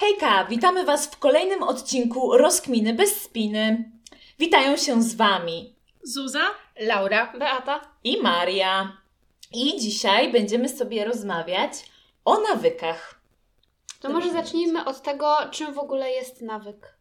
Hejka, witamy Was w kolejnym odcinku Rozkminy bez spiny. Witają się z Wami Zuza, Laura, Beata. i Maria. I dzisiaj będziemy sobie rozmawiać o nawykach. To może zacznijmy od tego, czym w ogóle jest nawyk.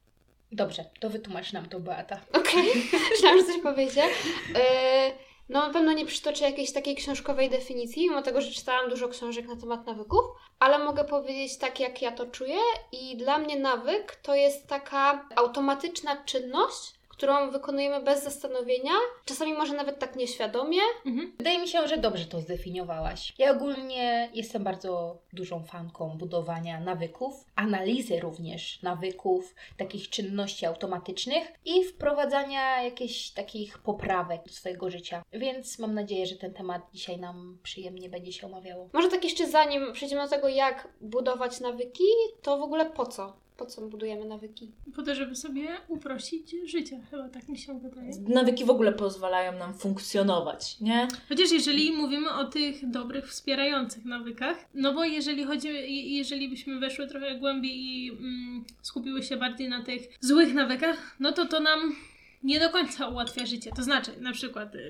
Dobrze, to wytłumacz nam to, Beata. Okej, myślałam, że coś powiecie. Yy, no na pewno nie przytoczę jakiejś takiej książkowej definicji, mimo tego, że czytałam dużo książek na temat nawyków, ale mogę powiedzieć tak, jak ja to czuję i dla mnie nawyk to jest taka automatyczna czynność, którą wykonujemy bez zastanowienia, czasami może nawet tak nieświadomie. Mhm. Wydaje mi się, że dobrze to zdefiniowałaś. Ja ogólnie jestem bardzo dużą fanką budowania nawyków, analizy również nawyków, takich czynności automatycznych i wprowadzania jakichś takich poprawek do swojego życia. Więc mam nadzieję, że ten temat dzisiaj nam przyjemnie będzie się omawiało. Może tak jeszcze zanim przejdziemy do tego, jak budować nawyki, to w ogóle po co? Po co budujemy nawyki? Po to, żeby sobie uprościć życie, chyba tak mi się wydaje. Nawyki w ogóle pozwalają nam funkcjonować, nie? Chociaż jeżeli mówimy o tych dobrych, wspierających nawykach, no bo jeżeli chodzi, je- jeżeli byśmy weszły trochę głębiej i mm, skupiły się bardziej na tych złych nawykach, no to to nam nie do końca ułatwia życie. To znaczy, na przykład yy,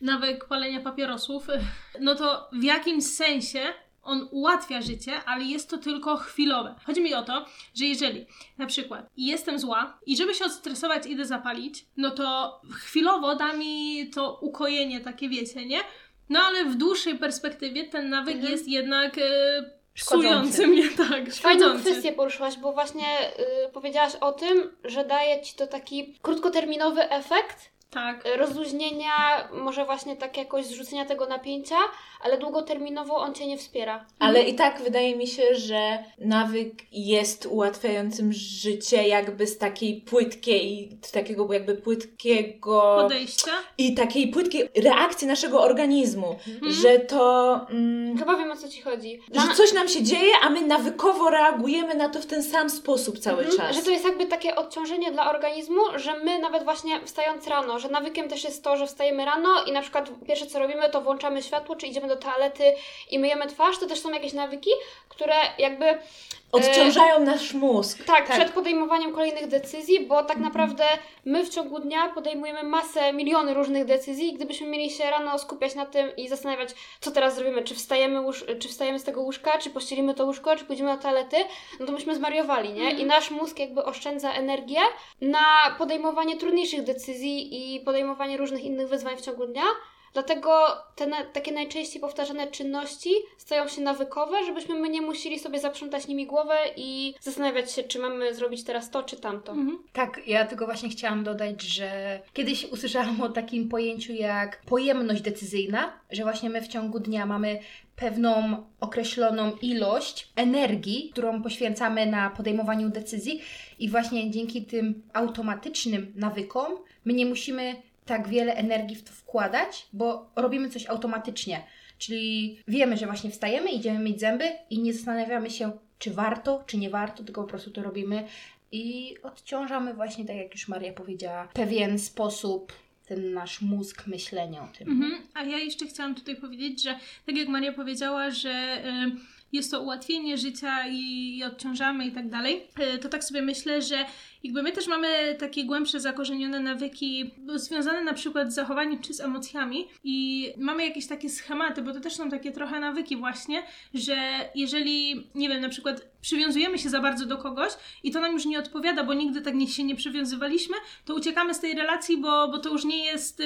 nawyk palenia papierosów, no to w jakimś sensie on ułatwia życie, ale jest to tylko chwilowe. Chodzi mi o to, że jeżeli na przykład jestem zła i żeby się odstresować idę zapalić, no to chwilowo da mi to ukojenie takie, wiecie, nie? No ale w dłuższej perspektywie ten nawyk Mhm. jest jednak Szkodzący. psujący mnie, tak, Fajną kwestię poruszyłaś, bo właśnie y, powiedziałaś o tym, że daje ci to taki krótkoterminowy efekt Tak. y, rozluźnienia, może właśnie tak jakoś zrzucenia tego napięcia, ale długoterminowo on cię nie wspiera. Ale i tak wydaje mi się, że nawyk jest ułatwiającym życie jakby z takiej płytkiej, z takiego jakby płytkiego Podejścia. i takiej płytkiej reakcji naszego organizmu, Mhm. że to... Mm, Chyba wiem o co ci chodzi. Że coś nam się dzieje, a my nawykowo reagujemy na to w ten sam sposób cały Mhm, czas. Że to jest jakby takie odciążenie dla organizmu, że my nawet właśnie wstając rano, że nawykiem też jest to, że wstajemy rano i na przykład pierwsze co robimy, to włączamy światło, czy idziemy do toalety i myjemy twarz, to też są jakieś nawyki, które jakby Odciążają nasz mózg. Tak, Tak. przed podejmowaniem kolejnych decyzji, bo tak naprawdę my w ciągu dnia podejmujemy masę, miliony różnych decyzji i gdybyśmy mieli się rano skupiać na tym i zastanawiać, co teraz zrobimy, czy wstajemy, łóż- czy wstajemy z tego łóżka, czy pościelimy to łóżko, czy pójdziemy do toalety, no to byśmy zwariowali, nie? I nasz mózg jakby oszczędza energię na podejmowanie trudniejszych decyzji i podejmowanie różnych innych wyzwań w ciągu dnia. Dlatego te na, takie najczęściej powtarzane czynności stają się nawykowe, żebyśmy my nie musieli sobie zaprzątać nimi głowę i zastanawiać się, czy mamy zrobić teraz to, czy tamto. Mhm. Tak, ja tylko właśnie chciałam dodać, że kiedyś usłyszałam o takim pojęciu jak pojemność decyzyjna, że właśnie my w ciągu dnia mamy pewną określoną ilość energii, którą poświęcamy na podejmowaniu decyzji i właśnie dzięki tym automatycznym nawykom my nie musimy tak wiele energii w to wkładać, bo robimy coś automatycznie. Czyli wiemy, że właśnie wstajemy, idziemy myć zęby i nie zastanawiamy się, czy warto, czy nie warto, tylko po prostu to robimy i odciążamy właśnie, tak jak już Maria powiedziała, pewien sposób ten nasz mózg myślenia o tym. Mhm. A ja jeszcze chciałam tutaj powiedzieć, że tak jak Maria powiedziała, że y, jest to ułatwienie życia i, odciążamy i tak dalej, y, to tak sobie myślę, że jakby my też mamy takie głębsze zakorzenione nawyki związane na przykład z zachowaniem czy z emocjami i mamy jakieś takie schematy, bo to też są takie trochę nawyki właśnie, że jeżeli, nie wiem, na przykład przywiązujemy się za bardzo do kogoś i to nam już nie odpowiada, bo nigdy tak się nie przywiązywaliśmy, to uciekamy z tej relacji, bo, bo to już nie jest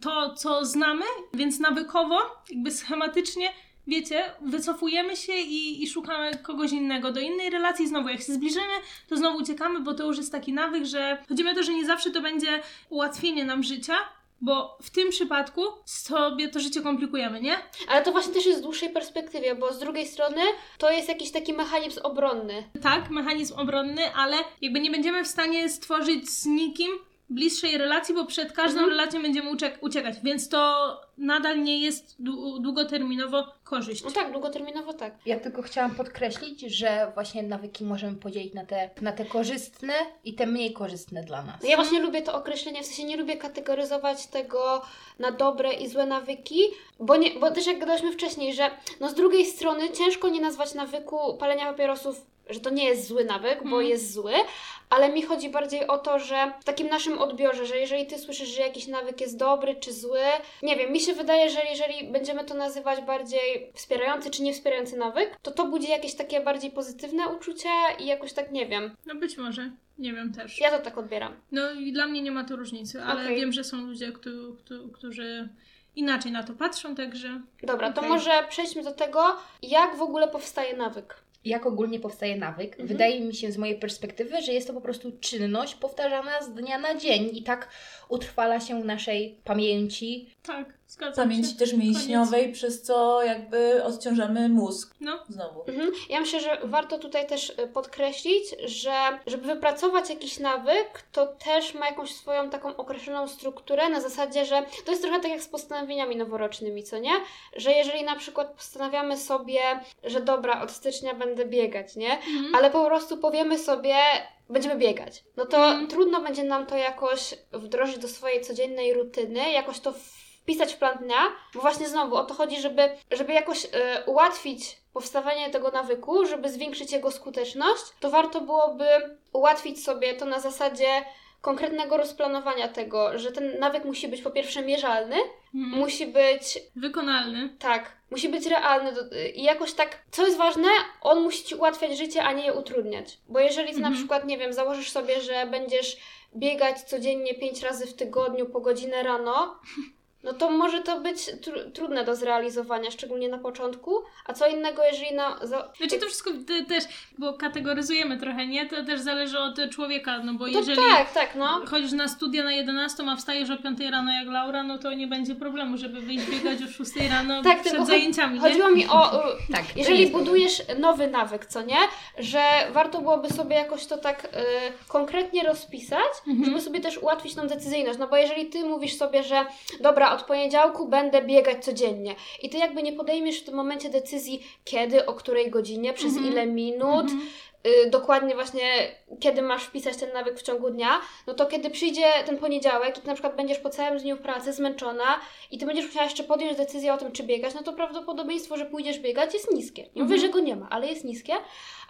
to, co znamy, więc nawykowo, jakby schematycznie, wiecie, wycofujemy się i, i szukamy kogoś innego do innej relacji. Znowu, jak się zbliżymy, to znowu uciekamy, bo to już jest taki nawyk, że chodzi o to, że nie zawsze to będzie ułatwienie nam życia, bo w tym przypadku sobie to życie komplikujemy, nie? Ale to właśnie też jest w dłuższej perspektywie, bo z drugiej strony to jest jakiś taki mechanizm obronny. Tak, mechanizm obronny, ale jakby nie będziemy w stanie stworzyć z nikim bliższej relacji, bo przed każdą Mhm. relacją będziemy uciek- uciekać, więc to nadal nie jest dłu- długoterminowo korzyść. No tak, długoterminowo tak. Ja tylko chciałam podkreślić, że właśnie nawyki możemy podzielić na te, na te korzystne i te mniej korzystne dla nas. Ja właśnie lubię to określenie, w sensie nie lubię kategoryzować tego na dobre i złe nawyki, bo, nie, bo też jak gadałyśmy wcześniej, że no z drugiej strony ciężko nie nazwać nawyku palenia papierosów że to nie jest zły nawyk, bo Mhm. jest zły, ale mi chodzi bardziej o to, że w takim naszym odbiorze, że jeżeli ty słyszysz, że jakiś nawyk jest dobry czy zły, nie wiem, mi się wydaje, że jeżeli będziemy to nazywać bardziej wspierający czy niewspierający nawyk, to to budzi jakieś takie bardziej pozytywne uczucia i jakoś tak, nie wiem, No być może, nie wiem też. ja to tak odbieram. No i dla mnie nie ma tu różnicy, ale Okej. wiem, że są ludzie, którzy, którzy inaczej na to patrzą, także Dobra, to Okej. może przejdźmy do tego, jak w ogóle powstaje nawyk. Jak ogólnie powstaje nawyk? Mhm. Wydaje mi się z mojej perspektywy, że jest to po prostu czynność powtarzana z dnia na dzień i tak utrwala się w naszej pamięci. tak, zgadzam Pamięci się. też mięśniowej, przez co jakby odciążamy mózg No, znowu. Mhm. Ja myślę, że warto tutaj też y, podkreślić, że żeby wypracować jakiś nawyk, to też ma jakąś swoją taką określoną strukturę na zasadzie, że to jest trochę tak jak z postanowieniami noworocznymi, co nie? Że jeżeli na przykład postanawiamy sobie, że dobra, od stycznia będę biegać, nie? mhm. Ale po prostu powiemy sobie, będziemy biegać. No to Mhm. trudno będzie nam to jakoś wdrożyć do swojej codziennej rutyny, jakoś to wpisać w plan dnia, bo właśnie znowu o to chodzi, żeby, żeby jakoś e, ułatwić powstawanie tego nawyku, żeby zwiększyć jego skuteczność, to warto byłoby ułatwić sobie to na zasadzie konkretnego rozplanowania tego, że ten nawyk musi być po pierwsze mierzalny, Mhm. musi być wykonalny. tak, musi być realny i jakoś tak, co jest ważne, on musi Ci ułatwiać życie, a nie je utrudniać. Bo jeżeli Ty na Mhm. przykład, nie wiem, założysz sobie, że będziesz biegać codziennie 5 razy w tygodniu po godzinę rano, no to może to być tru- trudne do zrealizowania, szczególnie na początku, a co innego, jeżeli na... Za... Znaczy to wszystko te, też, bo kategoryzujemy trochę, nie? To też zależy od człowieka, no bo to jeżeli tak, tak, no. chodzisz na studia na 11, a wstajesz o 5 rano jak Laura, no to nie będzie problemu, żeby wyjść biegać o 6 rano Tak, przed tylko zajęciami, nie? Chodziło mi o... Tak, Jeżeli budujesz nowy nawyk, co nie? Że warto byłoby sobie jakoś to tak y, konkretnie rozpisać, Mhm. żeby sobie też ułatwić tą decyzyjność. No bo jeżeli ty mówisz sobie, że dobra, od poniedziałku będę biegać codziennie i ty jakby nie podejmiesz w tym momencie decyzji kiedy, o której godzinie, przez Mhm. ile minut, Mhm. y, dokładnie właśnie kiedy masz wpisać ten nawyk w ciągu dnia, no to kiedy przyjdzie ten poniedziałek i ty na przykład będziesz po całym dniu pracy zmęczona i ty będziesz musiała jeszcze podjąć decyzję o tym, czy biegać, no to prawdopodobieństwo, że pójdziesz biegać jest niskie. Nie mówię, Mhm. że go nie ma, ale jest niskie.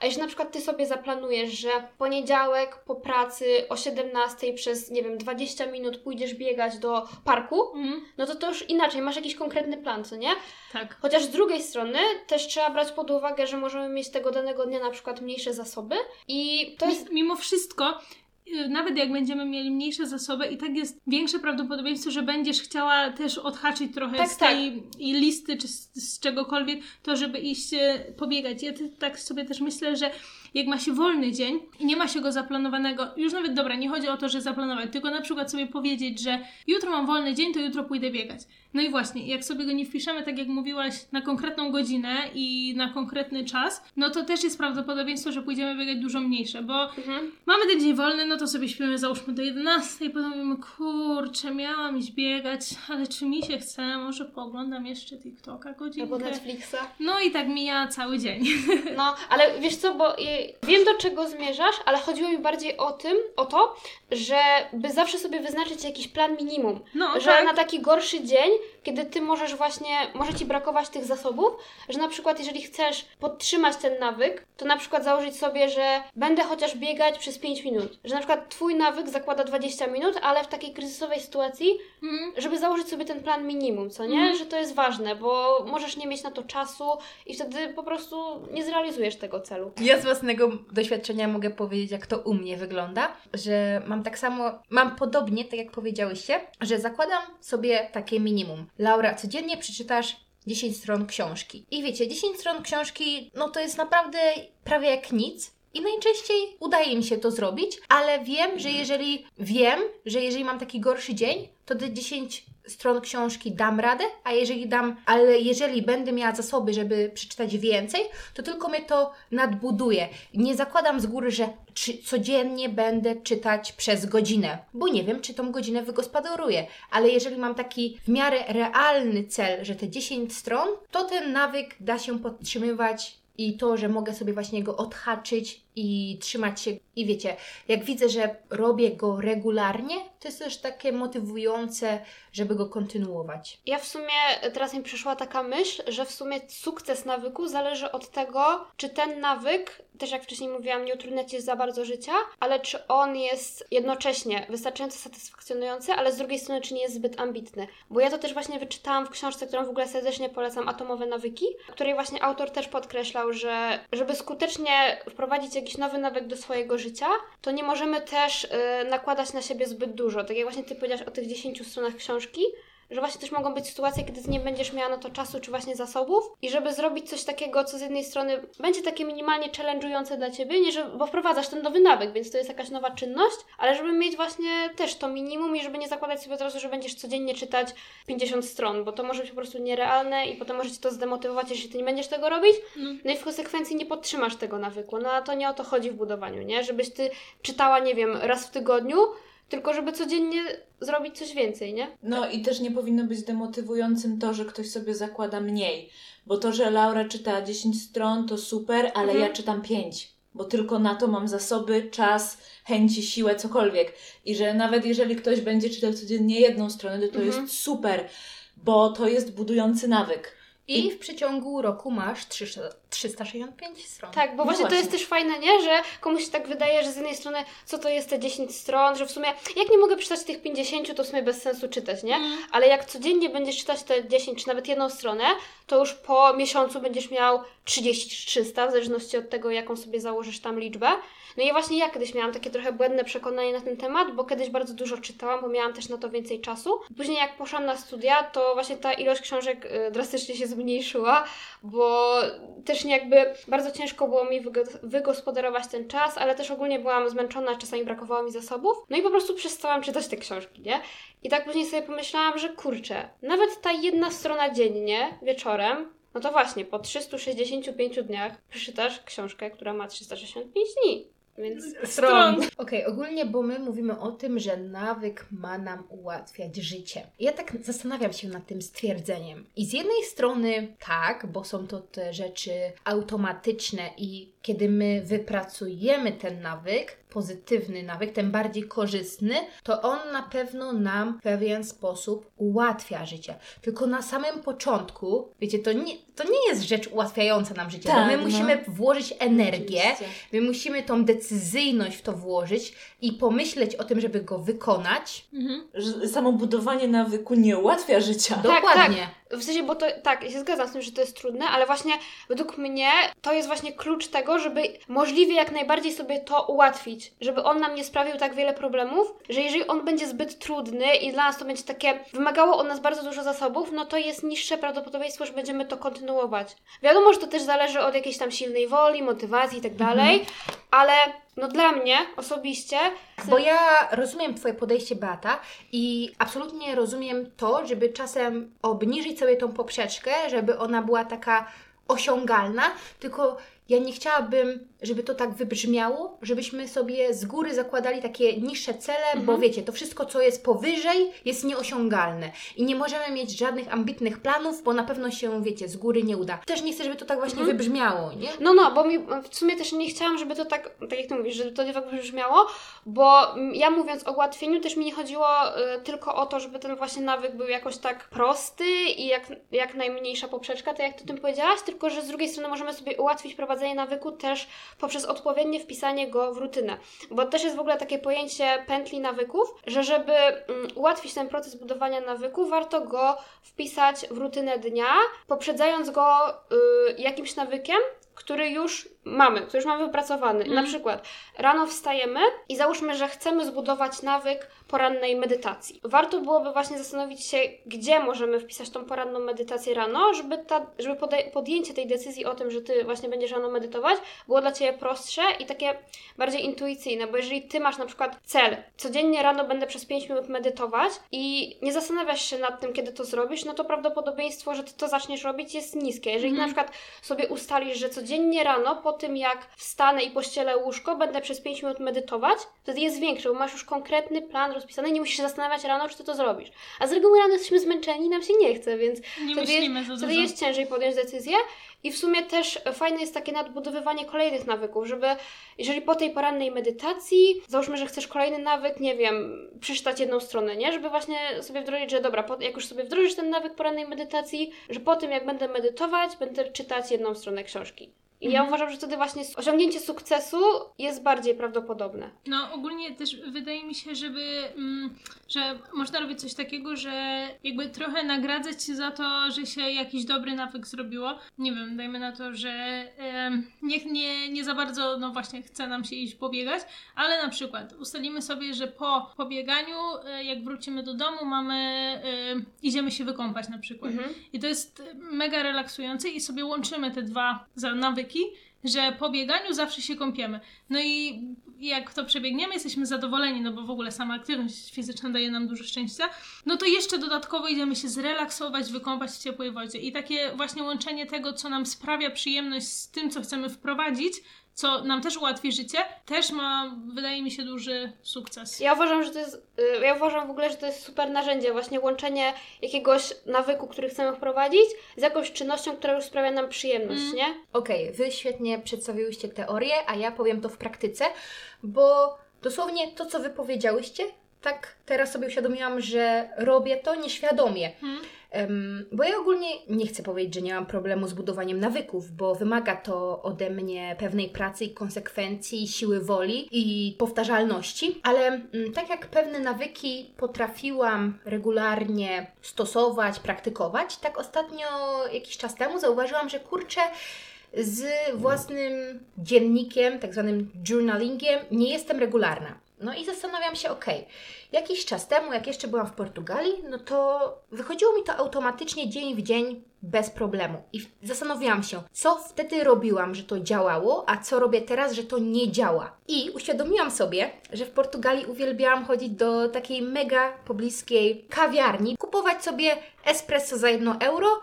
A jeśli na przykład ty sobie zaplanujesz, że poniedziałek po pracy o 17 przez, nie wiem, 20 minut pójdziesz biegać do parku, Mhm. no to to już inaczej, masz jakiś konkretny plan, co nie? Tak. Chociaż z drugiej strony też trzeba brać pod uwagę, że możemy mieć tego danego dnia na przykład mniejsze zasoby i to jest... Mi- Mimo wszystko, y, nawet jak będziemy mieli mniejsze zasoby, i tak jest większe prawdopodobieństwo, że będziesz chciała też odhaczyć trochę Tak, z tej i listy czy z, z czegokolwiek, to żeby iść e, pobiegać. Ja tak sobie też myślę, że jak ma się wolny dzień i nie ma się go zaplanowanego, już nawet dobra, nie chodzi o to, że zaplanować, tylko na przykład sobie powiedzieć, że jutro mam wolny dzień, to jutro pójdę biegać. No i właśnie, jak sobie go nie wpiszemy, tak jak mówiłaś, na konkretną godzinę i na konkretny czas, no to też jest prawdopodobieństwo, że pójdziemy biegać dużo mniejsze, bo Mhm. mamy ten dzień wolny, no to sobie śpimy załóżmy do 11 i potem mówimy, kurczę, miałam iść biegać, ale czy mi się chce, może pooglądam jeszcze TikToka Albo godzinkę. Netflixa. No i tak mija cały dzień. No, ale wiesz co, bo wiem do czego zmierzasz, ale chodziło mi bardziej o tym, o to, żeby zawsze sobie wyznaczyć jakiś plan minimum. No, że tak. na taki gorszy dzień, kiedy ty możesz właśnie, może ci brakować tych zasobów, że na przykład jeżeli chcesz podtrzymać ten nawyk, to na przykład założyć sobie, że będę chociaż biegać przez 5 minut. Że na przykład twój nawyk zakłada 20 minut, ale w takiej kryzysowej sytuacji, Mhm. żeby założyć sobie ten plan minimum, co nie? Mhm. Że to jest ważne, bo możesz nie mieć na to czasu i wtedy po prostu nie zrealizujesz tego celu. Ja z własnego doświadczenia mogę powiedzieć, jak to u mnie wygląda, że mam tak samo, mam podobnie, tak jak powiedziałyście, że zakładam sobie takie minimum. Laura, codziennie przeczytasz 10 stron książki. I wiecie, 10 stron książki, no to jest naprawdę prawie jak nic. I najczęściej udaje mi się to zrobić, ale wiem, że jeżeli wiem, że jeżeli mam taki gorszy dzień, to te 10 stron książki dam radę, a jeżeli dam, ale jeżeli będę miała zasoby, żeby przeczytać więcej, to tylko mnie to nadbuduje. Nie zakładam z góry, że codziennie będę czytać przez godzinę, bo nie wiem, czy tą godzinę wygospodaruję, ale jeżeli mam taki w miarę realny cel, że te 10 stron, to ten nawyk da się podtrzymywać i to, że mogę sobie właśnie go odhaczyć, i trzymać się. I wiecie, jak widzę, że robię go regularnie, to jest też takie motywujące, żeby go kontynuować. Ja w sumie teraz mi przyszła taka myśl, że w sumie sukces nawyku zależy od tego, czy ten nawyk, też jak wcześniej mówiłam, nie utrudnia ci za bardzo życia, ale czy on jest jednocześnie wystarczająco satysfakcjonujący, ale z drugiej strony, czy nie jest zbyt ambitny. Bo ja to też właśnie wyczytałam w książce, którą w ogóle serdecznie polecam, Atomowe Nawyki, której właśnie autor też podkreślał, że żeby skutecznie wprowadzić jakiś nowy nawyk do swojego życia, to nie możemy też yy, nakładać na siebie zbyt dużo. Tak jak właśnie Ty powiedziałaś o tych 10 stronach książki, że właśnie też mogą być sytuacje, kiedy ty nie będziesz miała na to czasu czy właśnie zasobów i żeby zrobić coś takiego, co z jednej strony będzie takie minimalnie challenge'ujące dla ciebie, nie że, bo wprowadzasz ten nowy nawyk, więc to jest jakaś nowa czynność, ale żeby mieć właśnie też to minimum i żeby nie zakładać sobie od razu, że będziesz codziennie czytać 50 stron, bo to może być po prostu nierealne i potem może cię to zdemotywować, jeśli ty nie będziesz tego robić, no i w konsekwencji nie podtrzymasz tego nawyku. No a to nie o to chodzi w budowaniu, nie? Żebyś ty czytała, nie wiem, raz w tygodniu, tylko żeby codziennie zrobić coś więcej, nie? No i też nie powinno być demotywującym to, że ktoś sobie zakłada mniej. Bo to, że Laura czyta 10 stron, to super, ale Mhm. ja czytam 5. Bo tylko na to mam zasoby, czas, chęci, siłę, cokolwiek. I że nawet jeżeli ktoś będzie czytał codziennie jedną stronę, to to Mhm. jest super, bo to jest budujący nawyk. I w przeciągu roku masz 300, 365 stron. Tak, bo No właśnie to jest też fajne, nie? Że komuś się tak wydaje, że z jednej strony co to jest te 10 stron, że w sumie jak nie mogę przeczytać tych 50, to w sumie bez sensu czytać, nie? Ale jak codziennie będziesz czytać te 10 czy nawet jedną stronę, to już po miesiącu będziesz miał 30 czy 300, w zależności od tego, jaką sobie założysz tam liczbę. No i właśnie ja kiedyś miałam takie trochę błędne przekonanie na ten temat, bo kiedyś bardzo dużo czytałam, bo miałam też na to więcej czasu. Później jak poszłam na studia, to właśnie ta ilość książek y, drastycznie się zmniejszyła, bo też nie jakby bardzo ciężko było mi wygo- wygospodarować ten czas, ale też ogólnie byłam zmęczona, czasami brakowało mi zasobów. No i po prostu przestałam czytać te książki, nie? I tak później sobie pomyślałam, że kurczę, nawet ta jedna strona dziennie, wieczorem, no to właśnie, po 365 dniach przeczytasz książkę, która ma 365 dni. Więc Stron. Okej, ogólnie, bo my mówimy o tym, że nawyk ma nam ułatwiać życie. Ja tak zastanawiam się nad tym stwierdzeniem. I z jednej strony tak, bo są to te rzeczy automatyczne i kiedy my wypracujemy ten nawyk, pozytywny nawyk, ten bardziej korzystny, to on na pewno nam w pewien sposób ułatwia życie. Tylko na samym początku, wiecie, to nie, to nie jest rzecz ułatwiająca nam życie, bo Tak, my no. musimy włożyć energię, Oczywiście. My musimy tą decyzyjność w to włożyć i pomyśleć o tym, żeby go wykonać. Mhm. Samo budowanie nawyku nie ułatwia życia. Dokładnie. W sensie, bo to tak, ja się zgadzam z tym, że to jest trudne, ale właśnie według mnie to jest właśnie klucz tego, żeby możliwie jak najbardziej sobie to ułatwić. Żeby on nam nie sprawił tak wiele problemów, że jeżeli on będzie zbyt trudny i dla nas to będzie takie, wymagało od nas bardzo dużo zasobów, no to jest niższe prawdopodobieństwo, że będziemy to kontynuować. Wiadomo, że to też zależy od jakiejś tam silnej woli, motywacji i tak dalej, ale no dla mnie osobiście Bo ja rozumiem Twoje podejście, Beata, i absolutnie rozumiem to, żeby czasem obniżyć sobie tą poprzeczkę, żeby ona była taka osiągalna, tylko ja nie chciałabym, żeby to tak wybrzmiało, żebyśmy sobie z góry zakładali takie niższe cele, bo wiecie, to wszystko, co jest powyżej, jest nieosiągalne i nie możemy mieć żadnych ambitnych planów, bo na pewno się, wiecie, z góry nie uda. Też nie chcę, żeby to tak właśnie wybrzmiało, nie? No, no, bo mi w sumie też nie chciałam, żeby to tak, tak jak ty mówisz, żeby to nie tak brzmiało, bo ja mówiąc o ułatwieniu, też mi nie chodziło y, tylko o to, żeby ten właśnie nawyk był jakoś tak prosty i jak, jak najmniejsza poprzeczka, tak jak ty o tym powiedziałaś, tylko że z drugiej strony możemy sobie ułatwić prowadzenie nawyku też poprzez odpowiednie wpisanie go w rutynę. Bo też jest w ogóle takie pojęcie pętli nawyków, że żeby mm, ułatwić ten proces budowania nawyku, warto go wpisać w rutynę dnia, poprzedzając go y, jakimś nawykiem, który już mamy, który już mamy wypracowany. Na przykład rano wstajemy i załóżmy, że chcemy zbudować nawyk porannej medytacji. Warto byłoby właśnie zastanowić się, gdzie możemy wpisać tą poranną medytację rano, żeby, ta, żeby podjęcie tej decyzji o tym, że Ty właśnie będziesz rano medytować, było dla Ciebie prostsze i takie bardziej intuicyjne, bo jeżeli Ty masz na przykład cel, codziennie rano będę przez 5 minut medytować i nie zastanawiasz się nad tym, kiedy to zrobisz, no to prawdopodobieństwo, że Ty to zaczniesz robić jest niskie. Jeżeli na przykład sobie ustalisz, że codziennie rano po tym, jak wstanę i pościelę łóżko, będę przez 5 minut medytować, wtedy jest większy, bo masz już konkretny plan rozpisany i nie musisz się zastanawiać rano, czy ty to zrobisz. A z reguły rano jesteśmy zmęczeni i nam się nie chce, więc Nie wtedy, jest, wtedy jest ciężej podjąć decyzję. I w sumie też fajne jest takie nadbudowywanie kolejnych nawyków, żeby jeżeli po tej porannej medytacji, załóżmy, że chcesz kolejny nawyk, nie wiem, przeczytać jedną stronę, nie? Żeby właśnie sobie wdrożyć, że dobra, po, jak już sobie wdrożysz ten nawyk porannej medytacji, że po tym jak będę medytować, będę czytać jedną stronę książki. I ja Mhm. uważam, że wtedy właśnie osiągnięcie sukcesu jest bardziej prawdopodobne. No ogólnie też wydaje mi się, żeby, mm, że można robić coś takiego, że jakby trochę nagradzać się za to, że się jakiś dobry nawyk zrobiło. Nie wiem, dajmy na to, że em, niech nie, nie za bardzo, no właśnie chce nam się iść pobiegać, ale na przykład ustalimy sobie, że po pobieganiu, e, jak wrócimy do domu, mamy, e, idziemy się wykąpać na przykład. Mhm. I to jest mega relaksujące i sobie łączymy te dwa za nawyki, że po bieganiu zawsze się kąpiemy. No i jak to przebiegniemy, jesteśmy zadowoleni, no bo w ogóle sama aktywność fizyczna daje nam dużo szczęścia, no to jeszcze dodatkowo idziemy się zrelaksować, wykąpać w ciepłej wodzie. I takie właśnie łączenie tego, co nam sprawia przyjemność z tym, co chcemy wprowadzić, co nam też ułatwi życie, też ma, wydaje mi się, duży sukces. Ja uważam, że to jest, y, ja uważam w ogóle, że to jest super narzędzie, właśnie łączenie jakiegoś nawyku, który chcemy wprowadzić, z jakąś czynnością, która już sprawia nam przyjemność, Mm. nie? Okej, wy świetnie przedstawiłyście teorię, a ja powiem to w praktyce, bo dosłownie to, co wy powiedziałyście, tak teraz sobie uświadomiłam, że robię to nieświadomie. Hmm? Em, bo ja ogólnie nie chcę powiedzieć, że nie mam problemu z budowaniem nawyków, bo wymaga to ode mnie pewnej pracy i konsekwencji, siły woli i powtarzalności, ale mm, tak jak pewne nawyki potrafiłam regularnie stosować, praktykować, tak ostatnio jakiś czas temu zauważyłam, że kurczę, z własnym dziennikiem, tak zwanym journalingiem, nie jestem regularna. No i zastanawiam się, okej, jakiś czas temu, jak jeszcze byłam w Portugalii, no to wychodziło mi to automatycznie dzień w dzień bez problemu. I zastanawiałam się, co wtedy robiłam, że to działało, a co robię teraz, że to nie działa. I uświadomiłam sobie, że w Portugalii uwielbiałam chodzić do takiej mega pobliskiej kawiarni, kupować sobie espresso za jedno euro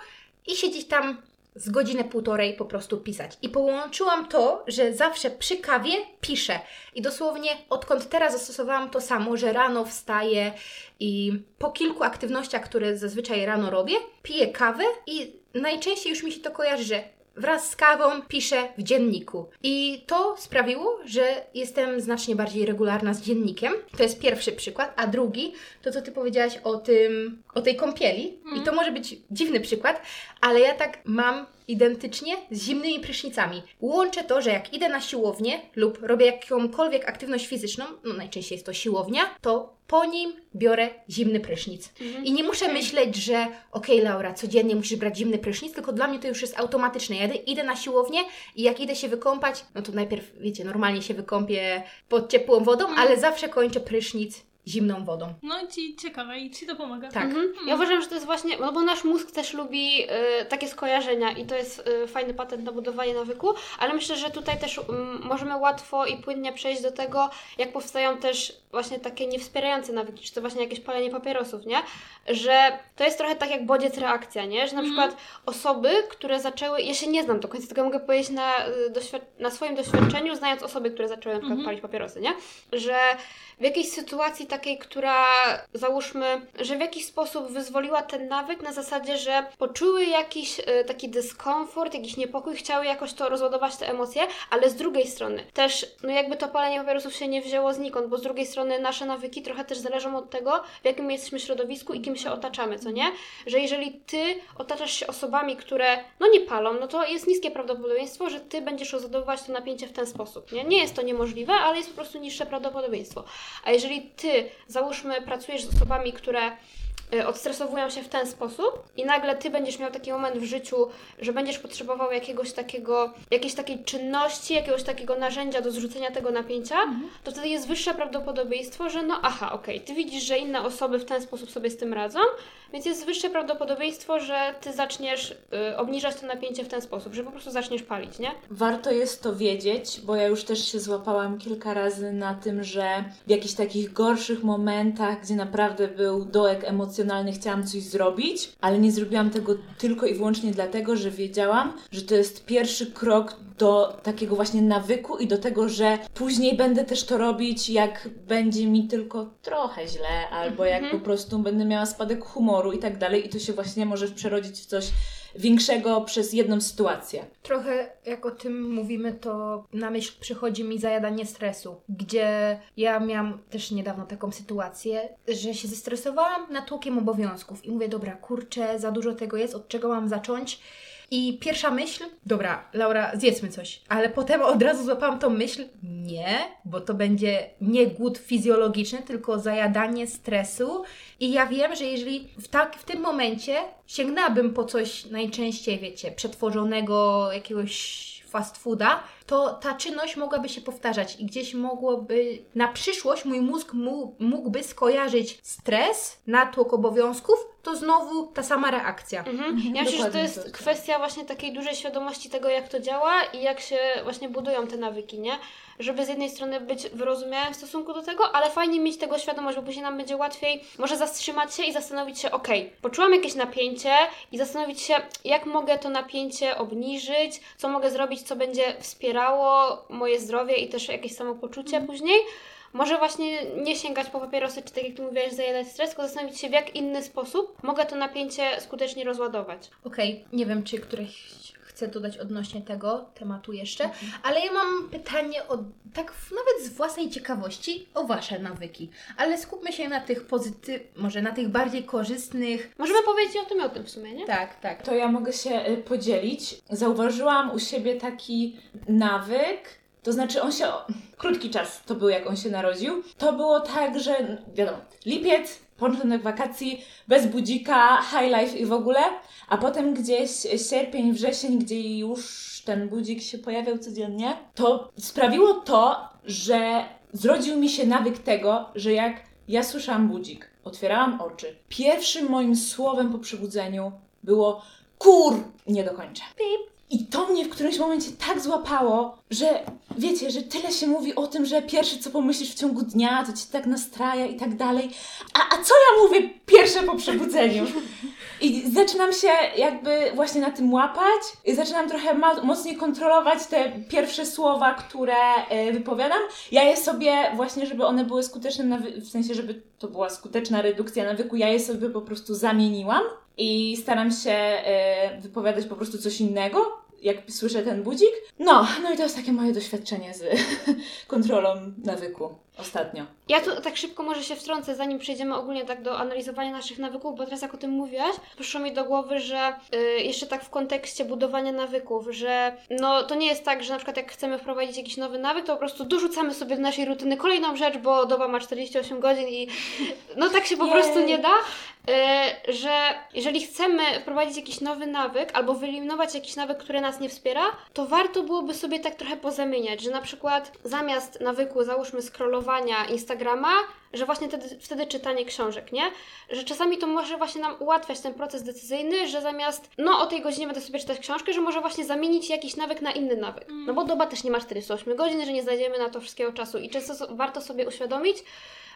i siedzieć tam z godzinę półtorej po prostu pisać. I połączyłam to, że zawsze przy kawie piszę. I dosłownie odkąd teraz zastosowałam to samo, że rano wstaję i po kilku aktywnościach, które zazwyczaj rano robię, piję kawę i najczęściej już mi się to kojarzy, że wraz z kawą piszę w dzienniku. I to sprawiło, że jestem znacznie bardziej regularna z dziennikiem. To jest pierwszy przykład. A drugi, to co Ty powiedziałaś o tym, o tej kąpieli. I to może być dziwny przykład, ale ja tak mam identycznie z zimnymi prysznicami. Łączę to, że jak idę na siłownię lub robię jakąkolwiek aktywność fizyczną, no najczęściej jest to siłownia, to po nim biorę zimny prysznic. I nie muszę myśleć, że okej Laura, codziennie musisz brać zimny prysznic, tylko dla mnie to już jest automatyczne. Ja idę, idę na siłownię i jak idę się wykąpać, no to najpierw, wiecie, normalnie się wykąpię pod ciepłą wodą, ale zawsze kończę prysznic zimną wodą. No ci ciekawe i ci to pomaga. Tak. Mhm. Ja uważam, że to jest właśnie, no bo nasz mózg też lubi y, takie skojarzenia i to jest y, fajny patent na budowanie nawyku, ale myślę, że tutaj też mm, możemy łatwo i płynnie przejść do tego, jak powstają też właśnie takie niewspierające nawyki, czy to właśnie jakieś palenie papierosów, nie? Że to jest trochę tak jak bodziec reakcja, nie? Że na przykład osoby, które zaczęły, ja się nie znam do końca, tylko mogę powiedzieć na, y, doświad- na swoim doświadczeniu, znając osoby, które zaczęły na przykład palić papierosy, nie? Że w jakiejś sytuacji takiej, która załóżmy, że w jakiś sposób wyzwoliła ten nawyk na zasadzie, że poczuły jakiś e, taki dyskomfort, jakiś niepokój, chciały jakoś to rozładować te emocje, ale z drugiej strony też, no jakby to palenie papierosów się nie wzięło znikąd, bo z drugiej strony nasze nawyki trochę też zależą od tego, w jakim my jesteśmy środowisku i kim się otaczamy, co nie? Że jeżeli ty otaczasz się osobami, które no nie palą, no to jest niskie prawdopodobieństwo, że ty będziesz rozładowywać to napięcie w ten sposób, nie? Nie jest to niemożliwe, ale jest po prostu niższe prawdopodobieństwo. A jeżeli ty, załóżmy, pracujesz z osobami, które odstresowują się w ten sposób i nagle ty będziesz miał taki moment w życiu, że będziesz potrzebował jakiegoś takiego, jakiejś takiej czynności, jakiegoś takiego narzędzia do zrzucenia tego napięcia, to wtedy jest wyższe prawdopodobieństwo, że no aha, okej, ty widzisz, że inne osoby w ten sposób sobie z tym radzą, więc jest wyższe prawdopodobieństwo, że ty zaczniesz y, obniżać to napięcie w ten sposób, że po prostu zaczniesz palić, nie? Warto jest to wiedzieć, bo ja już też się złapałam kilka razy na tym, że w jakichś takich gorszych momentach, gdzie naprawdę był dołek emocji emocjonalny chciałam coś zrobić, ale nie zrobiłam tego tylko i wyłącznie dlatego, że wiedziałam, że to jest pierwszy krok do takiego właśnie nawyku i do tego, że później będę też to robić, jak będzie mi tylko trochę źle, albo jak Mhm. po prostu będę miała spadek humoru i tak dalej, i to się właśnie może przerodzić w coś większego przez jedną sytuację. Trochę jak o tym mówimy, to na myśl przychodzi mi zajadanie stresu, gdzie ja miałam też niedawno taką sytuację, że się zestresowałam natłokiem obowiązków i mówię, dobra, kurczę, za dużo tego jest, od czego mam zacząć? I pierwsza myśl, dobra, Laura, zjedzmy coś. Ale potem od razu złapałam tą myśl, nie, bo to będzie nie głód fizjologiczny, tylko zajadanie stresu. I ja wiem, że jeżeli w, tak, w tym momencie sięgnęłabym po coś najczęściej, wiecie, przetworzonego jakiegoś fast fooda, to ta czynność mogłaby się powtarzać i gdzieś mogłoby, na przyszłość mój mózg mógłby skojarzyć stres, natłok obowiązków, to znowu ta sama reakcja. Mhm. Ja myślę, że to jest to jest. kwestia właśnie takiej dużej świadomości tego, jak to działa i jak się właśnie budują te nawyki, nie? Żeby z jednej strony być wyrozumiałym w stosunku do tego, ale fajnie mieć tego świadomość, bo później nam będzie łatwiej może zatrzymać się i zastanowić się, okej, poczułam jakieś napięcie i zastanowić się, jak mogę to napięcie obniżyć, co mogę zrobić, co będzie moje zdrowie i też jakieś samopoczucie później. Może właśnie nie sięgać po papierosy, czy tak jak Ty mówiłaś, zajadać stres, tylko zastanowić się, w jak inny sposób mogę to napięcie skutecznie rozładować. Okej, nie wiem, czy któreś chce dodać odnośnie tego tematu jeszcze, ale ja mam pytanie o, tak nawet z własnej ciekawości o Wasze nawyki, ale skupmy się na tych pozytyw, może na tych bardziej korzystnych. Możemy powiedzieć o tym i o tym w sumie, nie? Tak, tak. To ja mogę się y, podzielić. Zauważyłam u siebie taki nawyk, to znaczy on się, krótki czas to był jak on się narodził. To było tak, że wiadomo, lipiec, początek wakacji, bez budzika, high life i w ogóle, a potem gdzieś sierpień, wrzesień, gdzie już ten budzik się pojawiał codziennie, to sprawiło to, że zrodził mi się nawyk tego, że jak ja słyszałam budzik, otwierałam oczy, pierwszym moim słowem po przebudzeniu było kur, nie dokończę. Pip. I to mnie w którymś momencie tak złapało, że wiecie, że tyle się mówi o tym, że pierwsze co pomyślisz w ciągu dnia, to cię tak nastraja i tak dalej. A, a co ja mówię pierwsze po przebudzeniu? I zaczynam się jakby właśnie na tym łapać i zaczynam trochę mocniej kontrolować te pierwsze słowa, które e, wypowiadam. Ja je sobie właśnie, żeby one były skuteczne, w sensie, żeby to była skuteczna redukcja nawyku, ja je sobie po prostu zamieniłam i staram się e, wypowiadać po prostu coś innego, jak słyszę ten budzik. No, no i to jest takie moje doświadczenie z kontrolą nawyku ostatnio. Ja tu tak szybko może się wtrącę, zanim przejdziemy ogólnie tak do analizowania naszych nawyków, bo teraz jak o tym mówiłaś, przyszło mi do głowy, że y, jeszcze tak w kontekście budowania nawyków, że no to nie jest tak, że na przykład jak chcemy wprowadzić jakiś nowy nawyk, to po prostu dorzucamy sobie do naszej rutyny kolejną rzecz, bo doba ma 48 godzin i no tak się po Jej. prostu nie da. Y, że jeżeli chcemy wprowadzić jakiś nowy nawyk albo wyeliminować jakiś nawyk, który nas nie wspiera, to warto byłoby sobie tak trochę pozamieniać, że na przykład zamiast nawyku załóżmy scrollowania Instagrama, że właśnie wtedy, wtedy czytanie książek, nie? Że czasami to może właśnie nam ułatwiać ten proces decyzyjny, że zamiast no o tej godzinie będę sobie czytać książkę, że może właśnie zamienić jakiś nawyk na inny nawyk. No bo doba też nie ma 48 godzin, że nie znajdziemy na to wszystkiego czasu i często warto sobie uświadomić,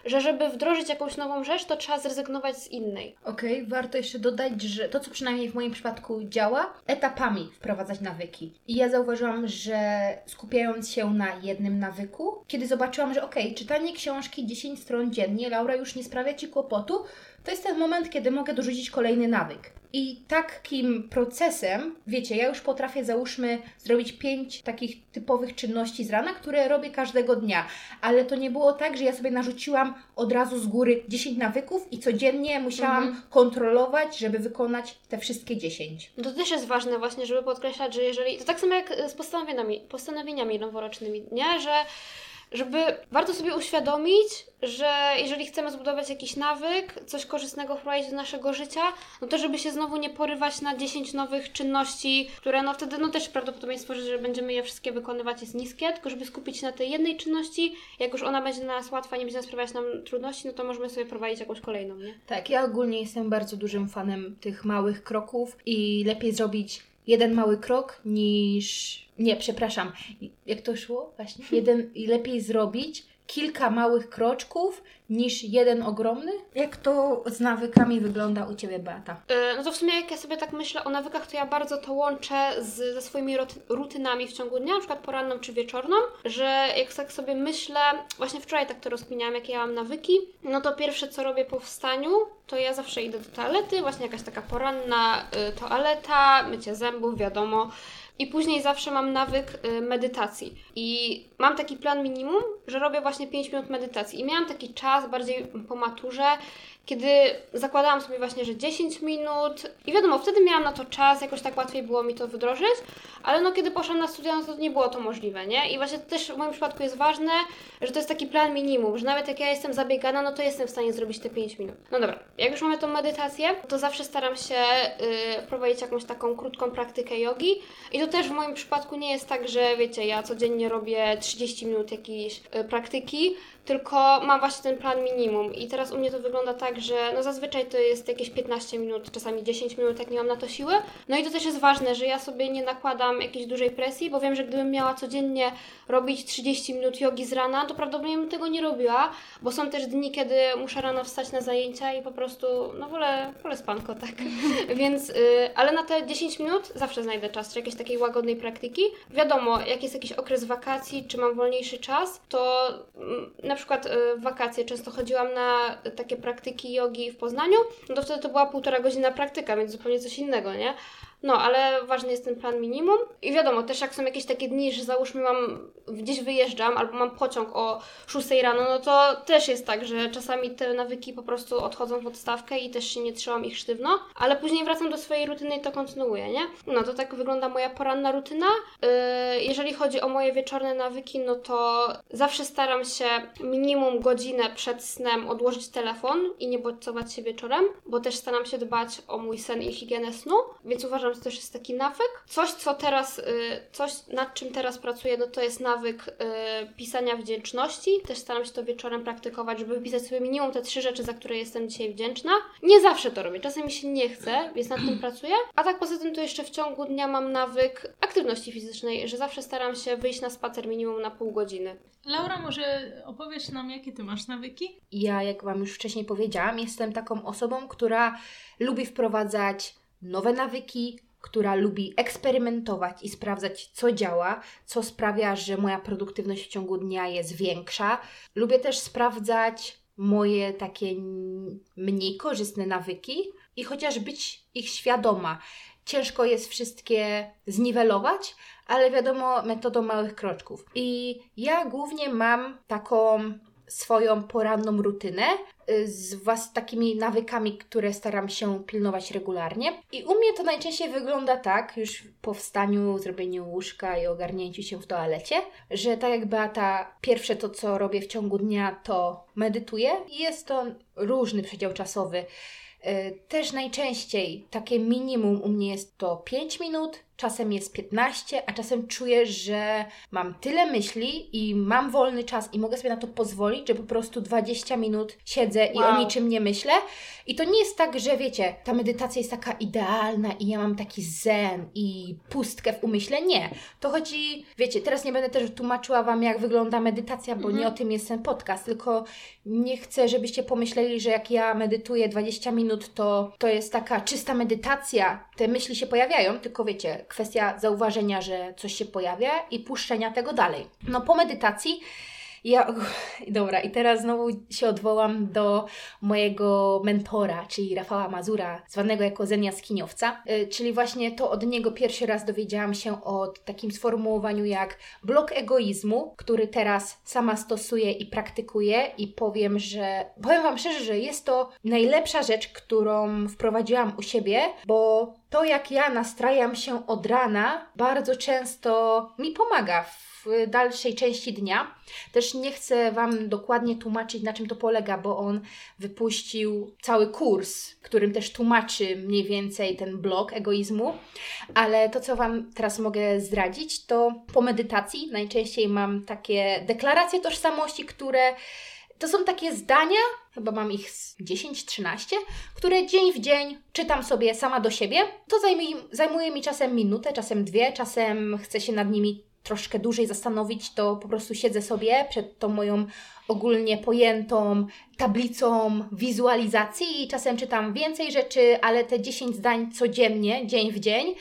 że żeby wdrożyć jakąś nową rzecz, to trzeba zrezygnować z innej. Okej, warto jeszcze dodać, że to, co przynajmniej w moim przypadku działa, etapami wprowadzać nawyki. I ja zauważyłam, że skupiając się na jednym nawyku, kiedy zobaczyłam, że okej, czytanie książki 10 stron dziennie, Laura już nie sprawia Ci kłopotu, to jest ten moment, kiedy mogę dorzucić kolejny nawyk. I takim procesem, wiecie, ja już potrafię załóżmy zrobić pięć takich typowych czynności z rana, które robię każdego dnia, ale to nie było tak, że ja sobie narzuciłam od razu z góry 10 nawyków i codziennie musiałam kontrolować, żeby wykonać te wszystkie 10. No To też jest ważne właśnie, żeby podkreślać, że jeżeli... To tak samo jak z postanowieniami, postanowieniami noworocznymi, nie? Że żeby warto sobie uświadomić, że jeżeli chcemy zbudować jakiś nawyk, coś korzystnego wprowadzić do naszego życia, no to żeby się znowu nie porywać na 10 nowych czynności, które no wtedy no też prawdopodobieństwo, że będziemy je wszystkie wykonywać jest niskie, tylko żeby skupić się na tej jednej czynności, jak już ona będzie nas łatwa, nie będzie nas sprawiać nam trudności, no to możemy sobie prowadzić jakąś kolejną, nie? Tak, ja ogólnie jestem bardzo dużym fanem tych małych kroków i lepiej zrobić jeden mały krok niż. Nie, przepraszam. Jak to szło? Właśnie. Jeden lepiej zrobić kilka małych kroczków niż jeden ogromny? Jak to z nawykami wygląda u Ciebie, Beata? E, No to w sumie jak ja sobie tak myślę o nawykach, to ja bardzo to łączę z, ze swoimi rut- rutynami w ciągu dnia, na przykład poranną czy wieczorną, że jak tak sobie myślę, właśnie wczoraj tak to rozkminiałam, jakie ja mam nawyki, no to pierwsze co robię po wstaniu, to ja zawsze idę do toalety, właśnie jakaś taka poranna y, toaleta, mycie zębów, wiadomo. I później zawsze mam nawyk y, medytacji. I mam taki plan minimum, że robię właśnie 5 minut medytacji. I miałam taki czas bardziej po maturze, kiedy zakładałam sobie właśnie, że 10 minut i wiadomo, wtedy miałam na to czas, jakoś tak łatwiej było mi to wdrożyć, ale no kiedy poszłam na studia, no to nie było to możliwe, nie? I właśnie też w moim przypadku jest ważne, że to jest taki plan minimum, że nawet jak ja jestem zabiegana, no to jestem w stanie zrobić te 5 minut. No dobra, jak już mamy tą medytację, to zawsze staram się yy, wprowadzić jakąś taką krótką praktykę jogi i to też w moim przypadku nie jest tak, że wiecie, ja codziennie robię 30 minut jakiejś yy, praktyki, tylko mam właśnie ten plan minimum i teraz u mnie to wygląda tak, że no zazwyczaj to jest jakieś 15 minut, czasami 10 minut, jak nie mam na to siły. No i to też jest ważne, że ja sobie nie nakładam jakiejś dużej presji, bo wiem, że gdybym miała codziennie robić 30 minut jogi z rana, to prawdopodobnie bym tego nie robiła, bo są też dni, kiedy muszę rano wstać na zajęcia i po prostu, no wolę, wolę spanko, tak. Więc, y, ale na te 10 minut zawsze znajdę czas, czy jakiejś takiej łagodnej praktyki. Wiadomo, jak jest jakiś okres wakacji, czy mam wolniejszy czas, to mm, na przykład y, w wakacje często chodziłam na takie praktyki jogi w Poznaniu, no to wtedy to była półtora godzina praktyka, więc zupełnie coś innego, nie? No, ale ważny jest ten plan minimum. I wiadomo, też jak są jakieś takie dni, że załóżmy mam, gdzieś wyjeżdżam albo mam pociąg o 6 rano, no to też jest tak, że czasami te nawyki po prostu odchodzą w odstawkę i też się nie trzymam ich sztywno, ale później wracam do swojej rutyny i to kontynuuję, nie? No to tak wygląda moja poranna rutyna. Yy, jeżeli chodzi o moje wieczorne nawyki, no to zawsze staram się minimum godzinę przed snem odłożyć telefon i nie bodźcować się wieczorem, bo też staram się dbać o mój sen i higienę snu, więc uważam, że to też jest taki nawyk. Coś, co teraz, y, coś nad czym teraz pracuję, no to jest nawyk y, pisania wdzięczności. Też staram się to wieczorem praktykować, żeby wypisać sobie minimum te trzy rzeczy, za które jestem dzisiaj wdzięczna. Nie zawsze to robię, czasem mi się nie chce, więc nad tym pracuję. A tak poza tym to jeszcze w ciągu dnia mam nawyk aktywności fizycznej, że zawsze staram się wyjść na spacer minimum na pół godziny. Laura, może opowiesz nam, jakie ty masz nawyki? Ja, jak Wam już wcześniej powiedziałam, jestem taką osobą, która lubi wprowadzać nowe nawyki, która lubi eksperymentować i sprawdzać, co działa, co sprawia, że moja produktywność w ciągu dnia jest większa. Lubię też sprawdzać moje takie mniej korzystne nawyki i chociaż być ich świadoma. Ciężko jest wszystkie zniwelować, ale wiadomo, metodą małych kroczków. I ja głównie mam taką swoją poranną rutynę y, z was takimi nawykami, które staram się pilnować regularnie. I u mnie to najczęściej wygląda tak, już po wstaniu, zrobieniu łóżka i ogarnięciu się w toalecie, że tak jak Beata, pierwsze to co robię w ciągu dnia to medytuję i jest to różny przedział czasowy. Y, Też najczęściej takie minimum u mnie jest to 5 minut, czasem jest 15, a czasem czuję, że mam tyle myśli i mam wolny czas i mogę sobie na to pozwolić, że po prostu 20 minut siedzę i o Wow. niczym nie myślę. I to nie jest tak, że wiecie, ta medytacja jest taka idealna i ja mam taki zen i pustkę w umyśle. Nie. To chodzi, wiecie, teraz nie będę też tłumaczyła Wam, jak wygląda medytacja, bo nie o tym jest ten podcast, tylko nie chcę, żebyście pomyśleli, że jak ja medytuję 20 minut, to, to jest taka czysta medytacja. Te myśli się pojawiają, tylko wiecie, kwestia zauważenia, że coś się pojawia i puszczenia tego dalej. No po medytacji ja, dobra, i teraz znowu się odwołam do mojego mentora, czyli Rafała Mazura, zwanego jako Zen Jaskiniowca, y, czyli właśnie to od niego pierwszy raz dowiedziałam się o takim sformułowaniu jak blok egoizmu, który teraz sama stosuję i praktykuję i powiem, że powiem Wam szczerze, że jest to najlepsza rzecz, którą wprowadziłam u siebie, bo to jak ja nastrajam się od rana bardzo często mi pomaga w dalszej części dnia. Też nie chcę Wam dokładnie tłumaczyć, na czym to polega, bo on wypuścił cały kurs, którym też tłumaczy mniej więcej ten blok egoizmu. Ale to, co Wam teraz mogę zdradzić, to po medytacji najczęściej mam takie deklaracje tożsamości, które to są takie zdania, chyba mam ich z 10-13, które dzień w dzień czytam sobie sama do siebie. To zajmuje, zajmuje mi czasem minutę, czasem dwie, czasem chcę się nad nimi troszkę dłużej zastanowić, to po prostu siedzę sobie przed tą moją ogólnie pojętą tablicą wizualizacji i czasem czytam więcej rzeczy, ale te 10 zdań codziennie, dzień w dzień.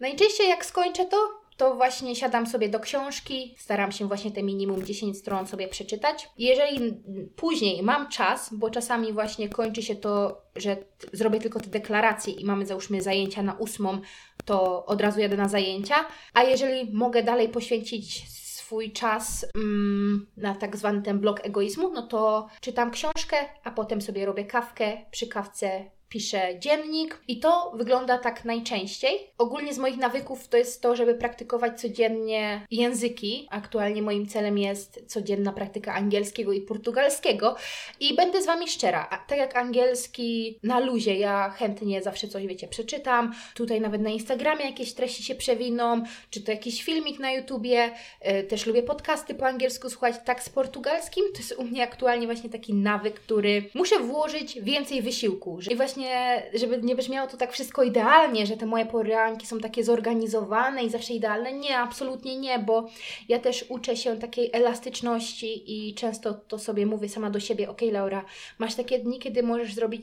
Najczęściej jak skończę to, to właśnie siadam sobie do książki, staram się właśnie te minimum 10 stron sobie przeczytać. Jeżeli później mam czas, bo czasami właśnie kończy się to, że zrobię tylko te deklaracje i mamy załóżmy zajęcia na ósmą, to od razu jadę na zajęcia, a jeżeli mogę dalej poświęcić swój czas mm, na tak zwany ten blok egoizmu, no to czytam książkę, a potem sobie robię kawkę, przy kawce piszę dziennik i to wygląda tak najczęściej. Ogólnie z moich nawyków to jest to, żeby praktykować codziennie języki. Aktualnie moim celem jest codzienna praktyka angielskiego i portugalskiego i będę z Wami szczera. Tak jak angielski na luzie, ja chętnie zawsze coś, wiecie, przeczytam. Tutaj nawet na Instagramie jakieś treści się przewiną, czy to jakiś filmik na YouTubie. Yy, też lubię podcasty po angielsku słuchać. Tak z portugalskim to jest u mnie aktualnie właśnie taki nawyk, który muszę włożyć więcej wysiłku. I właśnie właśnie, żeby nie brzmiało to tak wszystko idealnie, że te moje poranki są takie zorganizowane i zawsze idealne. Nie, absolutnie nie, bo ja też uczę się takiej elastyczności i często to sobie mówię sama do siebie, ok Laura, masz takie dni, kiedy możesz zrobić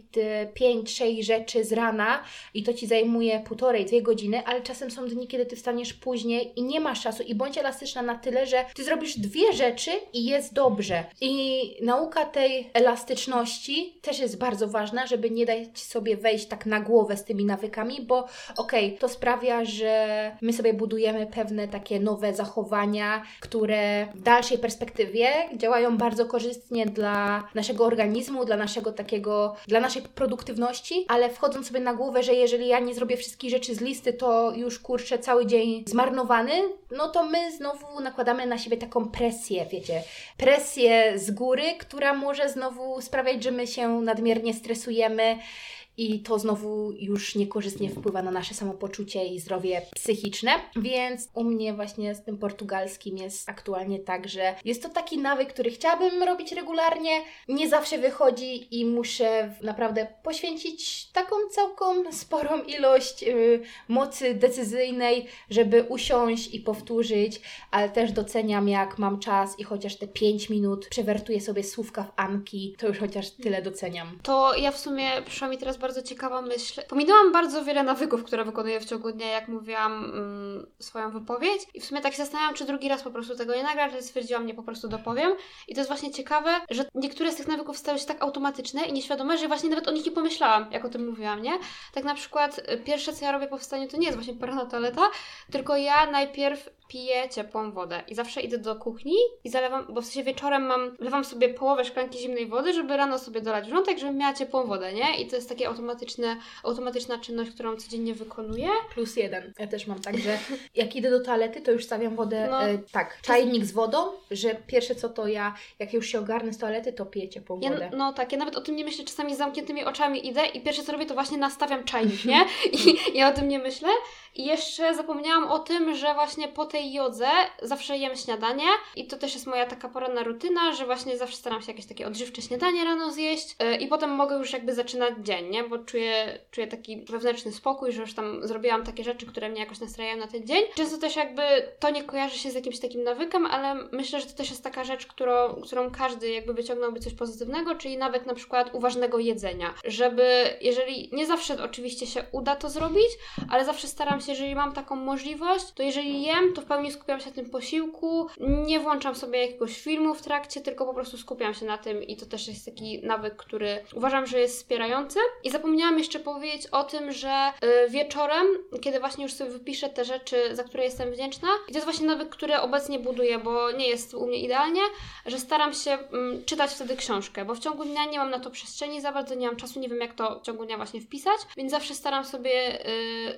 5-6 rzeczy z rana i to Ci zajmuje półtorej, dwie godziny, ale czasem są dni, kiedy Ty wstaniesz później i nie masz czasu i bądź elastyczna na tyle, że Ty zrobisz dwie rzeczy i jest dobrze. I nauka tej elastyczności też jest bardzo ważna, żeby nie dać sobie wejść tak na głowę z tymi nawykami, bo okej, okay, to sprawia, że my sobie budujemy pewne takie nowe zachowania, które w dalszej perspektywie działają bardzo korzystnie dla naszego organizmu, dla naszego takiego, dla naszej produktywności, ale wchodząc sobie na głowę, że jeżeli ja nie zrobię wszystkich rzeczy z listy, to już kurczę cały dzień zmarnowany, no to my znowu nakładamy na siebie taką presję, wiecie, presję z góry, która może znowu sprawiać, że my się nadmiernie stresujemy i to znowu już niekorzystnie wpływa na nasze samopoczucie i zdrowie psychiczne. Więc u mnie właśnie z tym portugalskim jest aktualnie tak, że jest to taki nawyk, który chciałabym robić regularnie, nie zawsze wychodzi i muszę naprawdę poświęcić taką całką sporą ilość yy, mocy decyzyjnej, żeby usiąść i powtórzyć, ale też doceniam jak mam czas i chociaż te 5 minut przewertuję sobie słówka w Anki, to już chociaż tyle doceniam. To ja w sumie przyszła mi teraz bardzo ciekawa myśl. Pominęłam bardzo wiele nawyków, które wykonuję w ciągu dnia, jak mówiłam mm, swoją wypowiedź. I w sumie tak się zastanawiam, czy drugi raz po prostu tego nie nagrać, ale stwierdziłam, nie po prostu dopowiem. I to jest właśnie ciekawe, że niektóre z tych nawyków stały się tak automatyczne i nieświadome, że właśnie nawet o nich nie pomyślałam, jak o tym mówiłam, nie? Tak na przykład y, pierwsze, co ja robię po wstaniu, to nie jest właśnie pora na toaleta, tylko ja najpierw piję ciepłą wodę i zawsze idę do kuchni i zalewam, bo w sensie wieczorem mam, lewam sobie połowę szklanki zimnej wody, żeby rano sobie dolać wrzątek, żebym miała ciepłą wodę, nie? I to jest takie automatyczne, automatyczna czynność, którą codziennie wykonuję. Plus jeden. Ja też mam tak, że jak idę do toalety, to już stawiam wodę, no, e, tak, czajnik z wodą, że pierwsze co to ja, jak już się ogarnę z toalety, to piję ciepłą wodę. Ja, no tak, ja nawet o tym nie myślę, czasami z zamkniętymi oczami idę i pierwsze co robię, to właśnie nastawiam czajnik, nie? I ja o tym nie myślę. I jeszcze zapomniałam o tym, że właśnie po tej jodze zawsze jem śniadanie i to też jest moja taka poranna rutyna, że właśnie zawsze staram się jakieś takie odżywcze śniadanie rano zjeść yy, i potem mogę już jakby zaczynać dzień, nie? Bo czuję, czuję taki wewnętrzny spokój, że już tam zrobiłam takie rzeczy, które mnie jakoś nastrajają na ten dzień. Często też jakby to nie kojarzy się z jakimś takim nawykiem, ale myślę, że to też jest taka rzecz, którą, którą każdy jakby wyciągnąłby coś pozytywnego, czyli nawet na przykład uważnego jedzenia, żeby jeżeli nie zawsze oczywiście się uda to zrobić, ale zawsze staram się, jeżeli mam taką możliwość, to jeżeli jem, to w pełni skupiam się na tym posiłku, nie włączam sobie jakiegoś filmu w trakcie, tylko po prostu skupiam się na tym i to też jest taki nawyk, który uważam, że jest wspierający. I zapomniałam jeszcze powiedzieć o tym, że y, wieczorem, kiedy właśnie już sobie wypiszę te rzeczy, za które jestem wdzięczna, i to jest właśnie nawyk, który obecnie buduję, bo nie jest u mnie idealnie, że staram się mm, czytać wtedy książkę, bo w ciągu dnia nie mam na to przestrzeni za bardzo, nie mam czasu, nie wiem jak to w ciągu dnia właśnie wpisać, więc zawsze staram sobie,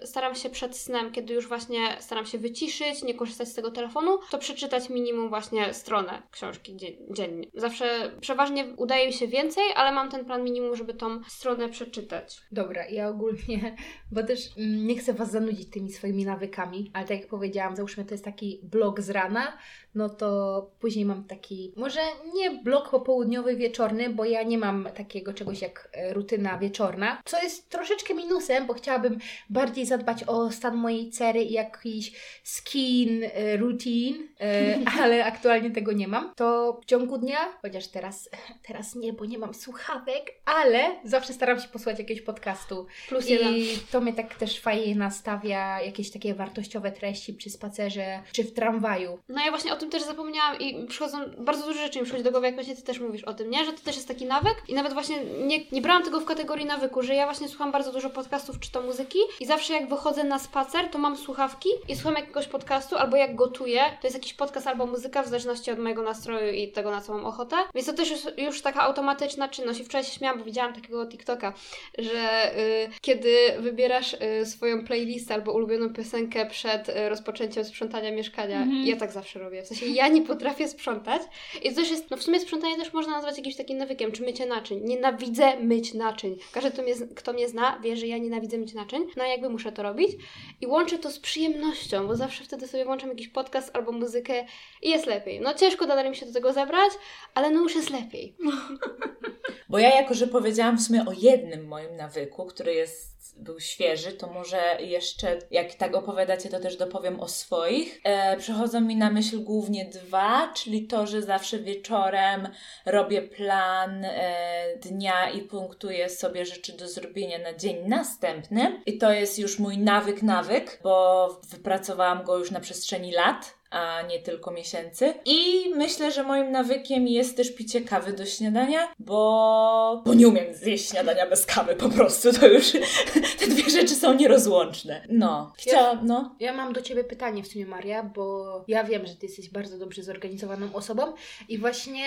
y, staram się przed snem, kiedy już właśnie staram się wyciszyć, nie korzystać z tego telefonu, to przeczytać minimum właśnie stronę książki dziennie. Zawsze przeważnie udaje mi się więcej, ale mam ten plan minimum, żeby tą stronę przeczytać. Dobra, ja ogólnie, bo też mm, nie chcę Was zanudzić tymi swoimi nawykami, ale tak jak powiedziałam, załóżmy to jest taki blog z rana, no to później mam taki, może nie blok popołudniowy, wieczorny, bo ja nie mam takiego czegoś jak e, rutyna wieczorna, co jest troszeczkę minusem, bo chciałabym bardziej zadbać o stan mojej cery i jakiś skin e, routine, e, ale aktualnie tego nie mam. To w ciągu dnia, chociaż teraz, teraz nie, bo nie mam słuchawek, ale zawsze staram się posłuchać jakiegoś podcastu. Plus. I to mnie tak też fajnie nastawia, jakieś takie wartościowe treści przy spacerze, czy w tramwaju. No ja właśnie o tym też zapomniałam i przychodzą, bardzo dużo rzeczy mi przychodzi do głowy, jak właśnie Ty też mówisz o tym, nie? Że to też jest taki nawyk i nawet właśnie nie, nie brałam tego w kategorii nawyku, że ja właśnie słucham bardzo dużo podcastów czy to muzyki i zawsze jak wychodzę na spacer, to mam słuchawki i słucham jakiegoś podcastu albo jak gotuję, to jest jakiś podcast albo muzyka w zależności od mojego nastroju i tego, na co mam ochotę. Więc to też jest już taka automatyczna czynność i wczoraj się śmiałam, bo widziałam takiego TikToka, że y, kiedy wybierasz y, swoją playlistę albo ulubioną piosenkę przed y, rozpoczęciem sprzątania mieszkania, Mhm. ja tak zawsze robię. W sensie ja nie potrafię sprzątać i to jest, no w sumie sprzątanie też można nazwać jakimś takim nawykiem, czy mycie naczyń. Nienawidzę myć naczyń. Każdy, kto mnie, kto mnie zna, wie, że ja nienawidzę myć naczyń, no jakby muszę to robić i łączę to z przyjemnością, bo zawsze wtedy sobie włączam jakiś podcast albo muzykę i jest lepiej. No ciężko dalej mi się do tego zabrać, ale no już jest lepiej. Bo ja jako, że powiedziałam w sumie o jednym moim nawyku, który jest, był świeży, to może jeszcze, jak tak opowiadacie, to też dopowiem o swoich. E, przychodzą mi na myśl głównie dwa, czyli to, że zawsze wieczorem robię plan e, dnia i punktuję sobie rzeczy do zrobienia na dzień następny. I to jest już mój nawyk, nawyk, bo wypracowałam go już na przestrzeni lat a nie tylko miesięcy. I myślę, że moim nawykiem jest też picie kawy do śniadania, bo, bo nie umiem zjeść śniadania bez kawy po prostu. To już te dwie rzeczy są nierozłączne. No, chciałam, no. Ja mam do Ciebie pytanie w sumie, Maria, bo ja wiem, że Ty jesteś bardzo dobrze zorganizowaną osobą i właśnie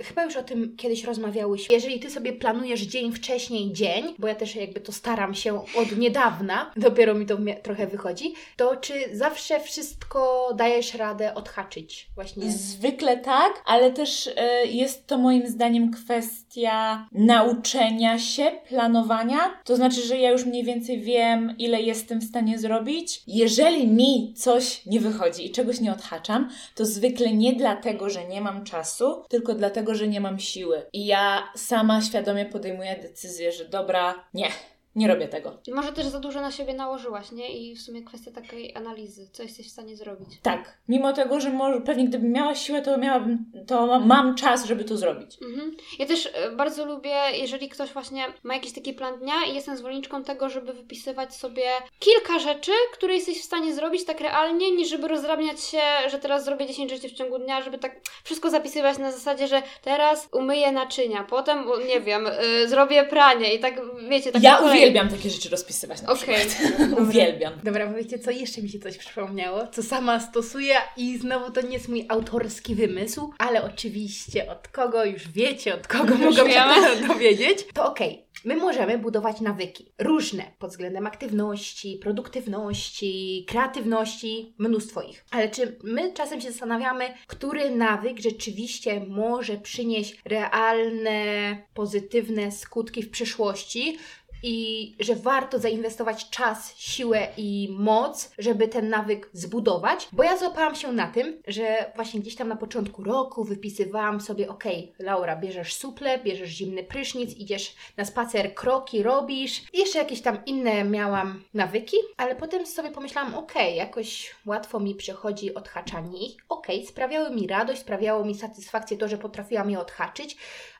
chyba już o tym kiedyś rozmawiałyśmy. Jeżeli Ty sobie planujesz dzień wcześniej dzień, bo ja też jakby to staram się od niedawna, dopiero mi to trochę wychodzi, to czy zawsze wszystko dajesz radę odhaczyć właśnie? Zwykle tak, ale też e, jest to moim zdaniem kwestia nauczenia się, planowania. To znaczy, że ja już mniej więcej wiem, ile jestem w stanie zrobić. Jeżeli mi coś nie wychodzi i czegoś nie odhaczam, to zwykle nie dlatego, że nie mam czasu, tylko dlatego, że nie mam siły. I ja sama świadomie podejmuję decyzję, że dobra, nie, nie robię tego. Może też za dużo na siebie nałożyłaś, nie? I w sumie kwestia takiej analizy, co jesteś w stanie zrobić. Tak, mimo tego, że może, pewnie gdybym miała siłę, to miałabym, to mam czas, żeby to zrobić. Mhm. Ja też e, bardzo lubię, jeżeli ktoś właśnie ma jakiś taki plan dnia i jestem zwolenniczką tego, żeby wypisywać sobie kilka rzeczy, które jesteś w stanie zrobić tak realnie, niż żeby rozdrabniać się, że teraz zrobię 10 rzeczy w ciągu dnia, żeby tak wszystko zapisywać na zasadzie, że teraz umyję naczynia, potem, nie wiem, y, zrobię pranie i tak, wiecie, tak Ja. Uwielbiam takie rzeczy rozpisywać na Okej. przykład. uwielbiam. Dobra, powiecie, co jeszcze mi się coś przypomniało, co sama stosuję i znowu to nie jest mój autorski wymysł, ale oczywiście od kogo już wiecie, od kogo Już mogą się dowiedzieć, to okej. My możemy budować nawyki różne pod względem aktywności, produktywności, kreatywności, mnóstwo ich. Ale czy my czasem się zastanawiamy, który nawyk rzeczywiście może przynieść realne, pozytywne skutki w przyszłości, i że warto zainwestować czas, siłę i moc, żeby ten nawyk zbudować, bo ja złapałam się na tym, że właśnie gdzieś tam na początku roku wypisywałam sobie, okej, Laura, bierzesz suple, bierzesz zimny prysznic, idziesz na spacer, kroki robisz. Jeszcze jakieś tam inne miałam nawyki, ale potem sobie pomyślałam, okej, jakoś łatwo mi przychodzi odhaczanie ich, okej, sprawiały mi radość, sprawiało mi satysfakcję to, że potrafiłam je odhaczyć,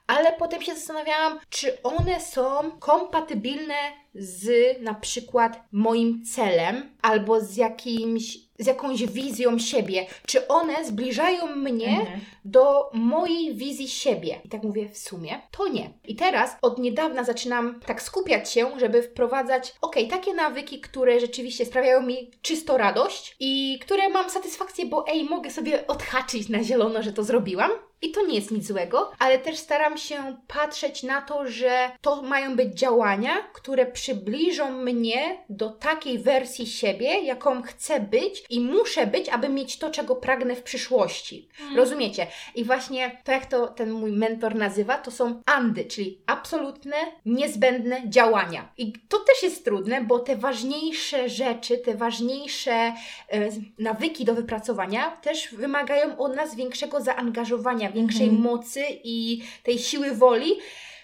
ale potem się zastanawiałam, czy one są kompatybilne z na przykład moim celem albo z jakimś, z jakąś wizją siebie. Czy one zbliżają mnie Mhm. do mojej wizji siebie. I tak mówię, w sumie to nie. I teraz od niedawna zaczynam tak skupiać się, żeby wprowadzać, okej, takie nawyki, które rzeczywiście sprawiają mi czysto radość i które mam satysfakcję, bo ej, mogę sobie odhaczyć na zielono, że to zrobiłam. I to nie jest nic złego, ale też staram się patrzeć na to, że to mają być działania, które przybliżą mnie do takiej wersji siebie, jaką chcę być i muszę być, aby mieć to, czego pragnę w przyszłości. Mm. Rozumiecie? I właśnie to, jak to ten mój mentor nazywa, to są andy, czyli absolutne, niezbędne działania. I to też jest trudne, bo te ważniejsze rzeczy, te ważniejsze e, nawyki do wypracowania też wymagają od nas większego zaangażowania, większej Mhm. mocy i tej siły woli.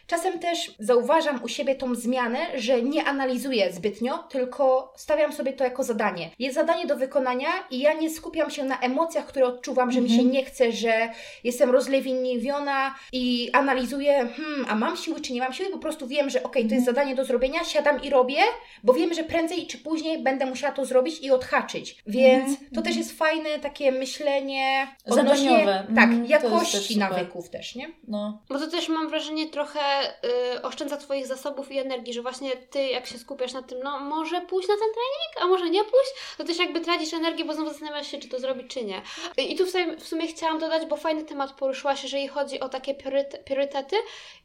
Czasem też zauważam u siebie tą zmianę, że nie analizuję zbytnio, tylko stawiam sobie to jako zadanie. Jest zadanie do wykonania i ja nie skupiam się na emocjach, które odczuwam, że mi się Mhm. nie chce, że jestem rozlewiniwiona i analizuję, hmm, a mam siły czy nie mam siły, po prostu wiem, że okej, to jest zadanie do zrobienia, siadam i robię, bo wiem, że prędzej czy później będę musiała to zrobić i odhaczyć. Więc Mhm. to też jest fajne takie myślenie Zadaniowe. tak, Mhm, też jakości nawyków też, nie? No. Bo to też mam wrażenie trochę y, oszczędza Twoich zasobów i energii, że właśnie Ty jak się skupiasz na tym, no może pójść na ten trening, a może nie pójść, to też jakby tracisz energię, bo znowu zastanawiasz się, czy to zrobić, czy nie. I tu w sumie, w sumie chciałam dodać, bo fajny temat poruszyłaś, jeżeli chodzi o takie prioryte, priorytety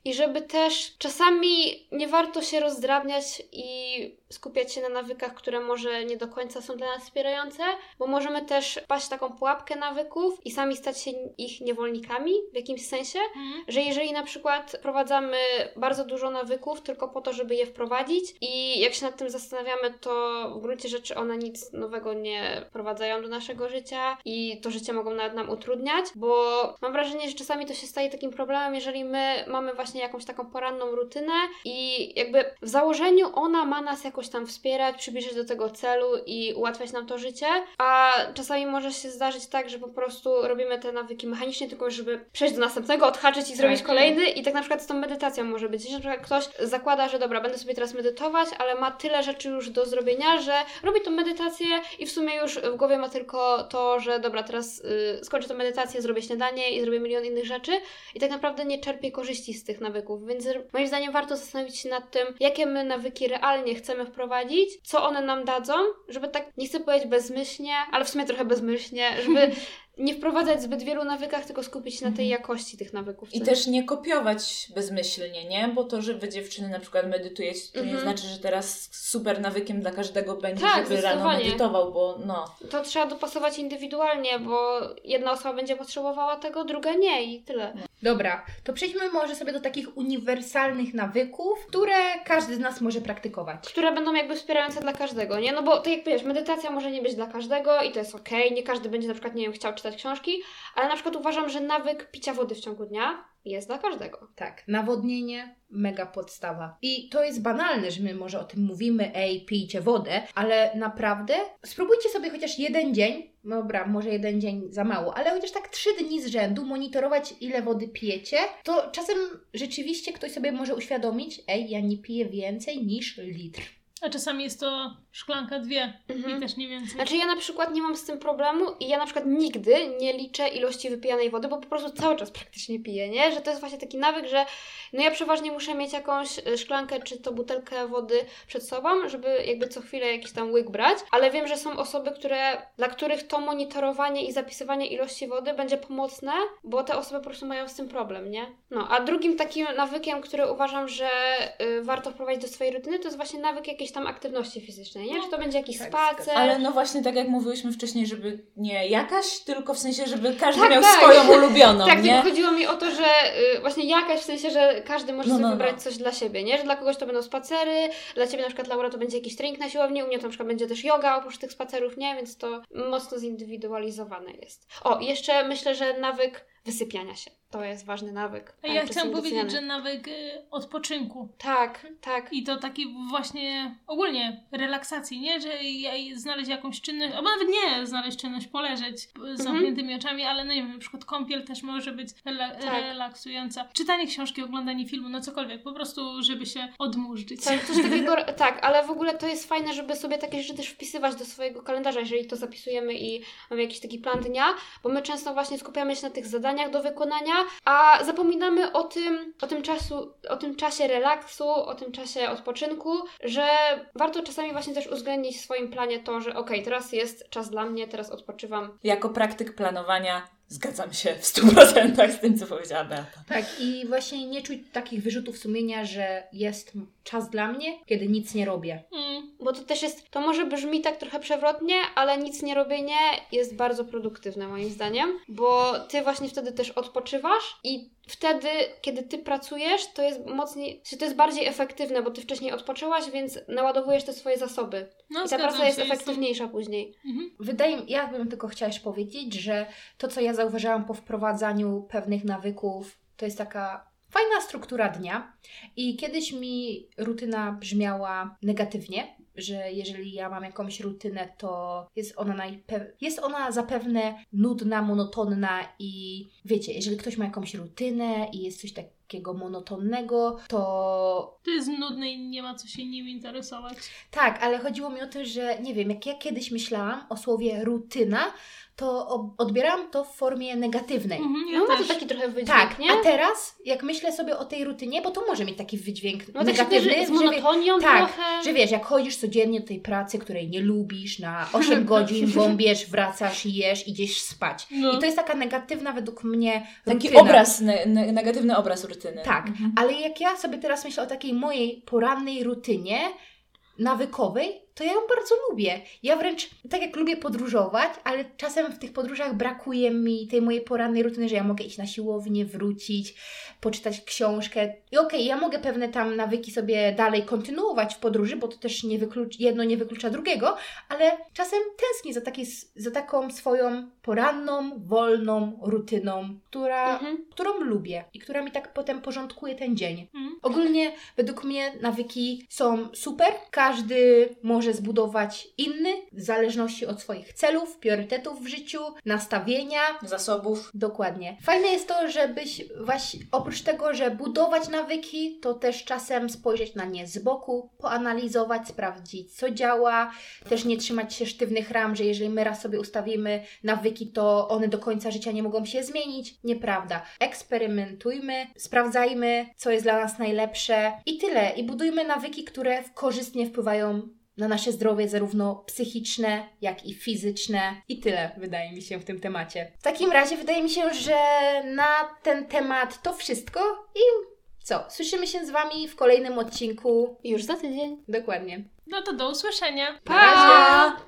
i żeby też czasami nie warto się rozdrabniać i skupiać się na nawykach, które może nie do końca są dla nas wspierające, bo możemy też paść w taką pułapkę nawyków i sami stać się ich niewolnikami w jakimś sensie, Mhm. że jeżeli na przykład wprowadzamy bardzo dużo nawyków tylko po to, żeby je wprowadzić i jak się nad tym zastanawiamy, to w gruncie rzeczy one nic nowego nie wprowadzają do naszego życia i to życie mogą nawet nam utrudniać, bo mam wrażenie, że czasami to się staje takim problemem, jeżeli my mamy właśnie jakąś taką poranną rutynę i jakby w założeniu ona ma nas jakoś tam wspierać, przybliżyć do tego celu i ułatwiać nam to życie, a czasami może się zdarzyć tak, że po prostu robimy te nawyki mechanicznie, tylko żeby przejść do następnego, odhaczyć i zrobić Tak. kolejny. I tak na przykład z tą medytacją może być, że na przykład ktoś zakłada, że dobra, będę sobie teraz medytować, ale ma tyle rzeczy już do zrobienia, że robi tą medytację i w sumie już w głowie ma tylko to, że dobra, teraz y, skończę tę medytację, zrobię śniadanie i zrobię milion innych rzeczy. I tak naprawdę nie czerpie korzyści z tych nawyków, więc moim zdaniem warto zastanowić się nad tym, jakie my nawyki realnie chcemy wprowadzić, co one nam dadzą, żeby tak, nie chcę powiedzieć bezmyślnie, ale w sumie trochę bezmyślnie, żeby nie wprowadzać zbyt wielu nawykach, tylko skupić się na tej jakości tych nawyków. I też nie kopiować bezmyślnie, nie? Bo to, że wy dziewczyny na przykład medytujecie, to nie Mhm. znaczy, że teraz super nawykiem dla każdego będzie, Tak, żeby rano medytował, bo no. To trzeba dopasować indywidualnie, bo jedna osoba będzie potrzebowała tego, druga nie i tyle. Dobra, to przejdźmy może sobie do takich uniwersalnych nawyków, które każdy z nas może praktykować. Które będą jakby wspierające dla każdego, nie? No bo tak jak wiesz, medytacja może nie być dla każdego i to jest okej, nie każdy będzie na przykład, nie wiem, chciał czytać książki, ale na przykład uważam, że nawyk picia wody w ciągu dnia jest dla każdego. Tak, nawodnienie, mega podstawa. I to jest banalne, że my może o tym mówimy, ej, pijcie wodę, ale naprawdę spróbujcie sobie chociaż jeden dzień, dobra, może jeden dzień za mało, ale chociaż tak trzy dni z rzędu monitorować, ile wody pijecie, to czasem rzeczywiście ktoś sobie może uświadomić, ej, ja nie piję więcej niż litr. A czasami jest to szklanka dwie Mhm. i też nie więcej. Znaczy ja na przykład nie mam z tym problemu i ja na przykład nigdy nie liczę ilości wypijanej wody, bo po prostu cały czas praktycznie piję, nie? Że to jest właśnie taki nawyk, że no ja przeważnie muszę mieć jakąś y, szklankę czy to butelkę wody przed sobą, żeby jakby co chwilę jakiś tam łyk brać, ale wiem, że są osoby, które, dla których to monitorowanie i zapisywanie ilości wody będzie pomocne, bo te osoby po prostu mają z tym problem, nie? No, a drugim takim nawykiem, który uważam, że y, warto wprowadzić do swojej rutyny, to jest właśnie nawyk jakiejś tam aktywności fizycznej, nie? Czy to będzie jakiś tak, spacer, Ale no właśnie tak jak mówiłyśmy wcześniej, żeby nie jakaś, tylko w sensie, żeby każdy Tak, miał tak. swoją ulubioną, tak, nie? tylko chodziło mi o to, że y, właśnie jakaś, w sensie, że każdy może No, sobie no, no. wybrać coś dla siebie, nie? Że dla kogoś to będą spacery, dla Ciebie na przykład, Laura, to będzie jakiś trening na siłowni, u mnie to na przykład będzie też yoga oprócz tych spacerów, nie? Więc to mocno zindywidualizowane jest. O, jeszcze myślę, że nawyk wysypiania się. To jest ważny nawyk. A ja chciałam powiedzieć, że nawyk y, odpoczynku. Tak, tak. I to taki właśnie ogólnie relaksacji, nie? Że ja- znaleźć jakąś czynność, albo nawet nie znaleźć czynność, poleżeć z Mhm. zamkniętymi oczami, ale no nie wiem, na przykład kąpiel też może być rela- Tak. relaksująca. Czytanie książki, oglądanie filmu, no cokolwiek, po prostu, żeby się odmurzyć. Tak, coś takiego, tak, ale w ogóle to jest fajne, żeby sobie takie rzeczy też wpisywać do swojego kalendarza, jeżeli to zapisujemy i mamy jakiś taki plan dnia, bo my często właśnie skupiamy się na tych zadaniach do wykonania, a zapominamy o tym, o tym czasu, o tym czasie relaksu, o tym czasie odpoczynku, że warto czasami właśnie też uwzględnić w swoim planie to, że okej, teraz jest czas dla mnie, teraz odpoczywam. Jako praktyk planowania Zgadzam się w 100% z tym, co powiedziała Beata. Tak, i właśnie nie czuć takich wyrzutów sumienia, że jest czas dla mnie, kiedy nic nie robię. Mm. Bo to też jest, to może brzmi tak trochę przewrotnie, ale nic nie robienie jest bardzo produktywne moim zdaniem, bo ty właśnie wtedy też odpoczywasz i wtedy, kiedy ty pracujesz, to jest mocniej, czy to jest bardziej efektywne, bo ty wcześniej odpoczęłaś, więc naładowujesz te swoje zasoby. No, I ta praca jest efektywniejsza później. Mhm. Wydaje mi, ja bym tylko chciała jeszcze powiedzieć, że to, co ja zauważyłam po wprowadzaniu pewnych nawyków, to jest taka fajna struktura dnia. I kiedyś mi rutyna brzmiała negatywnie, że jeżeli ja mam jakąś rutynę, to jest ona, najpe- jest ona zapewne nudna, monotonna i wiecie, jeżeli ktoś ma jakąś rutynę i jest coś takiego monotonnego, to To jest nudne i nie ma co się nim interesować. tak, ale chodziło mi o to, że nie wiem, jak ja kiedyś myślałam o słowie rutyna, to odbierałam to w formie negatywnej. Mhm, ja No ma to taki trochę wydźwięk, Tak, nie? a teraz jak myślę sobie o tej rutynie, bo to może mieć taki wydźwięk No tak się negatywny, kojarzy z że wie- monotonią tak, trochę. że wiesz, jak chodzisz codziennie do tej pracy, której nie lubisz, na 8 godzin bombiesz, wracasz, jesz, idziesz spać. No. I to jest taka negatywna według mnie Taki rutyna. obraz, ne, ne, negatywny obraz rutyny. Tak, Mhm. ale jak ja sobie teraz myślę o takiej mojej porannej rutynie nawykowej, to ja ją bardzo lubię. Ja wręcz, tak jak lubię podróżować, ale czasem w tych podróżach brakuje mi tej mojej porannej rutyny, że ja mogę iść na siłownię, wrócić, poczytać książkę. I okej, ja mogę pewne tam nawyki sobie dalej kontynuować w podróży, bo to też nie wyklucz, jedno nie wyklucza drugiego, ale czasem tęsknię za, takiej, za taką swoją poranną, wolną rutyną, która, Mhm. którą lubię i która mi tak potem porządkuje ten dzień. Mhm. Ogólnie według mnie nawyki są super. Każdy może zbudować inny w zależności od swoich celów, priorytetów w życiu, nastawienia. Zasobów. Dokładnie. Fajne jest to, żebyś właśnie oprócz tego, że budować nawyki, to też czasem spojrzeć na nie z boku, poanalizować, sprawdzić co działa, też nie trzymać się sztywnych ram, że jeżeli my raz sobie ustawimy nawyki, to one do końca życia nie mogą się zmienić. Nieprawda. Eksperymentujmy, sprawdzajmy, co jest dla nas najlepsze i tyle. I budujmy nawyki, które korzystnie wpływają na nasze zdrowie, zarówno psychiczne, jak i fizyczne. I tyle, wydaje mi się, w tym temacie. W takim razie wydaje mi się, że na ten temat to wszystko i co? Słyszymy się z Wami w kolejnym odcinku. Już za tydzień. Dokładnie. No to do usłyszenia. Na razie.